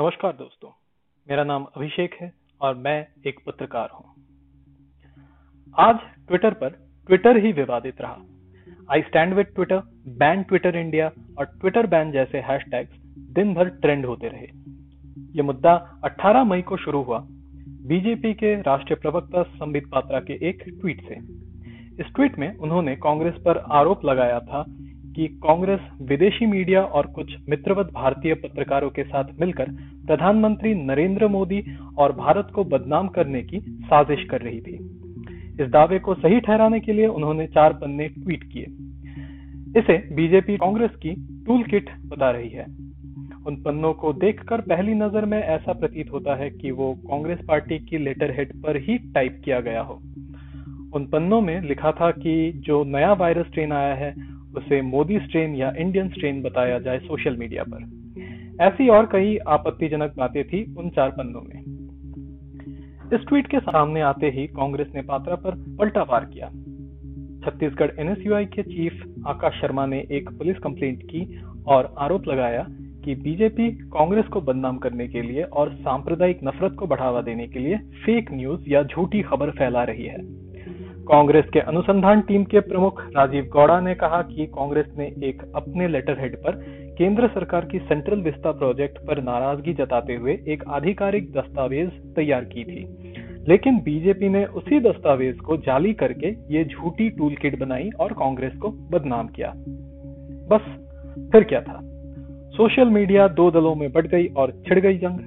नमस्कार दोस्तों, मेरा नाम अभिषेक है और मैं एक पत्रकार हूँ। आज ट्विटर पर ट्विटर ही विवादित रहा। I stand with Twitter ban Twitter India और ट्विटर बैन जैसे हैशटैग्स दिन भर ट्रेंड होते रहे। ये मुद्दा 18 मई को शुरू हुआ बीजेपी के राष्ट्रीय प्रवक्ता संबित पात्रा के एक ट्वीट से। इस ट्वीट में उन्होंने कांग्रेस पर आरोप लगाया था कि कांग्रेस विदेशी मीडिया और कुछ मित्रवत भारतीय पत्रकारों के साथ मिलकर प्रधानमंत्री नरेंद्र मोदी और भारत को बदनाम करने की साजिश कर रही थी। इस दावे को सही ठहराने के लिए उन्होंने चार पन्ने ट्वीट किए। इसे बीजेपी कांग्रेस की टूल किट बता रही है। उन पन्नों को देखकर पहली नज़र में ऐसा प्रतीत होता है कि वो कांग्रेस पार्टी की लेटर हेड पर ही टाइप किया गया हो। उन पन्नों में लिखा था कि जो नया वायरस ट्रेन आया है उसे मोदी स्ट्रेन या इंडियन स्ट्रेन बताया जाए सोशल मीडिया पर। ऐसी और कई आपत्तिजनक बातें थी उन चार पन्नों में। इस ट्वीट के सामने आते ही कांग्रेस ने पात्रा पर पलटा वार किया। छत्तीसगढ़ एनएसयूआई के चीफ आकाश शर्मा ने एक पुलिस कंप्लेंट की और आरोप लगाया कि बीजेपी कांग्रेस को बदनाम करने के लिए और सांप्रदायिक नफरत को बढ़ावा देने के लिए फेक न्यूज़ या झूठी खबर फैला रही है। कांग्रेस के अनुसंधान टीम के प्रमुख राजीव गौड़ा ने कहा कि कांग्रेस ने एक अपने लेटर हेड पर केंद्र सरकार की सेंट्रल विस्ता प्रोजेक्ट पर नाराज़गी जताते हुए एक आधिकारिक दस्तावेज़ तैयार की थी। लेकिन बीजेपी ने उसी दस्तावेज़ को जाली करके ये झूठी टूल किट बनाई और कांग्रेस को बदनाम किया। बस, फिर क्या था? सोशल मीडिया दो दलों में बढ़ गई और छिड़ गई जंग।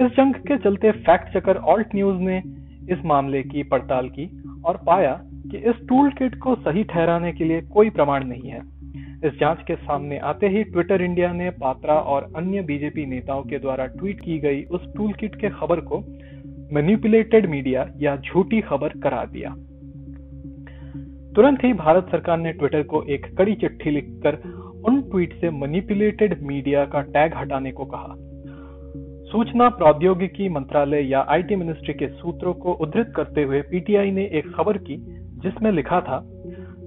इस जंग के चलते फैक्ट चकर ऑल्ट न्यूज़ ने इस मामले की पड़ताल की और पाया कि इस टूल किट को सही ठहराने के लिए कोई प्रमाण नहीं है। इस जाँच के सामने आते ही ट्विटर इंडिया ने पात्रा और अन्य बीजेपी नेताओं के द्वारा ट्वीट की गई उस टूल किट के खबर को मैन्युपुलेटेड मीडिया या झूठी खबर करार दिया। तुरंत ही भारत सरकार ने ट्विटर को एक कड़ी चिट्ठी लिखकर उन ट्वीट से मैनिपुलेटेड मीडिया का टैग हटाने को कहा। सूचना प्रौद्योगिकी मंत्रालय या आईटी मिनिस्ट्री के सूत्रों को उद्धृत करते हुए पीटीआई ने एक खबर की, जिसमें लिखा था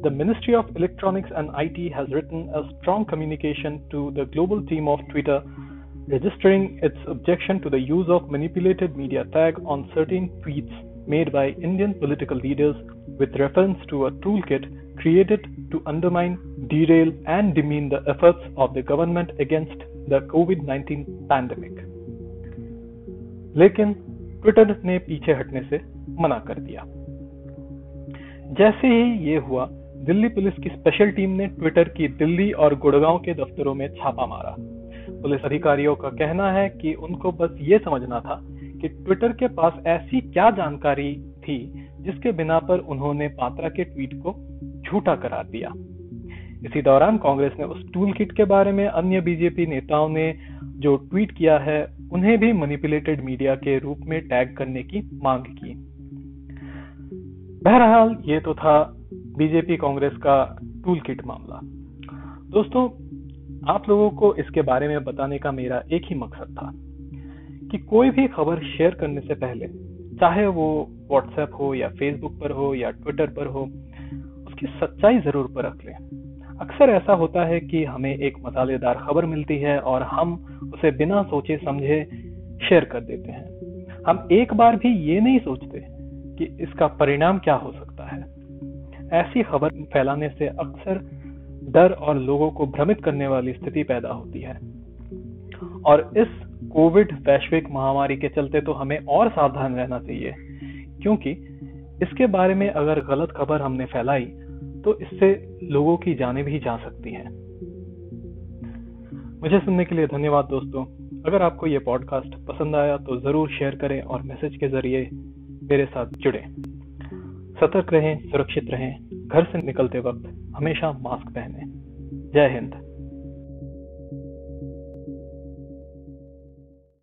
the ministry of electronics and I T has written a strong communication to the global team of Twitter registering its objection to the use of manipulated media tag on certain tweet made by Indian political leaders with reference to a tool kit created to undermine derail and demean the efforts of the government against the COVID nineteen pandemic लेकिन Twitter ने पीछे हटने से मना कर दिया। जैसे ही ये हुआ, दिल्ली पुलिस की स्पेशल टीम ने ट्विटर की दिल्ली और गुड़गांव के दफ्तरों में छापा मारा। पुलिस अधिकारियों का कहना है कि उनको बस ये समझना था कि ट्विटर के पास ऐसी क्या जानकारी थी जिसके बिना पर उन्होंने पात्रा के ट्वीट को झूठा करार दिया। इसी दौरान कांग्रेस ने उस टूल किट के बारे में अन्य बीजेपी नेताओं ने जो ट्वीट किया है, उन्हें भी मैनिपुलेटेड मीडिया के रूप में टैग करने की मांग की। बहरहाल, ये तो था बीजेपी कांग्रेस का टूल किट मामला। दोस्तों, आप लोगों को इसके बारे में बताने का मेरा एक ही मकसद था कि कोई भी खबर शेयर करने से पहले, चाहे वो व्हाट्सएप हो या फेसबुक पर हो या ट्विटर पर हो, उसकी सच्चाई ज़रूर परख लें। अक्सर ऐसा होता है कि हमें एक मसालेदार खबर मिलती है और हम उसे बिना सोचे समझे शेयर कर देते हैं। हम एक बार भी ये नहीं सोचते कि इसका परिणाम क्या हो सकता है। ऐसी खबर फैलाने से अक्सर डर और लोगों को भ्रमित करने वाली स्थिति पैदा होती है। और इस कोविड वैश्विक महामारी के चलते तो हमें और सावधान रहना चाहिए, क्योंकि इसके बारे में अगर गलत खबर हमने फैलाई तो इससे लोगों की जाने भी जा सकती हैं। मुझे सुनने के लिए धन्यवाद दोस्तों। अगर आपको ये पॉडकास्ट पसंद आया तो ज़रूर शेयर करें और मैसेज के ज़रिए मेरे साथ जुड़ें। सतर्क रहें, सुरक्षित रहें। घर से निकलते वक्त हमेशा मास्क पहने। जय हिंद।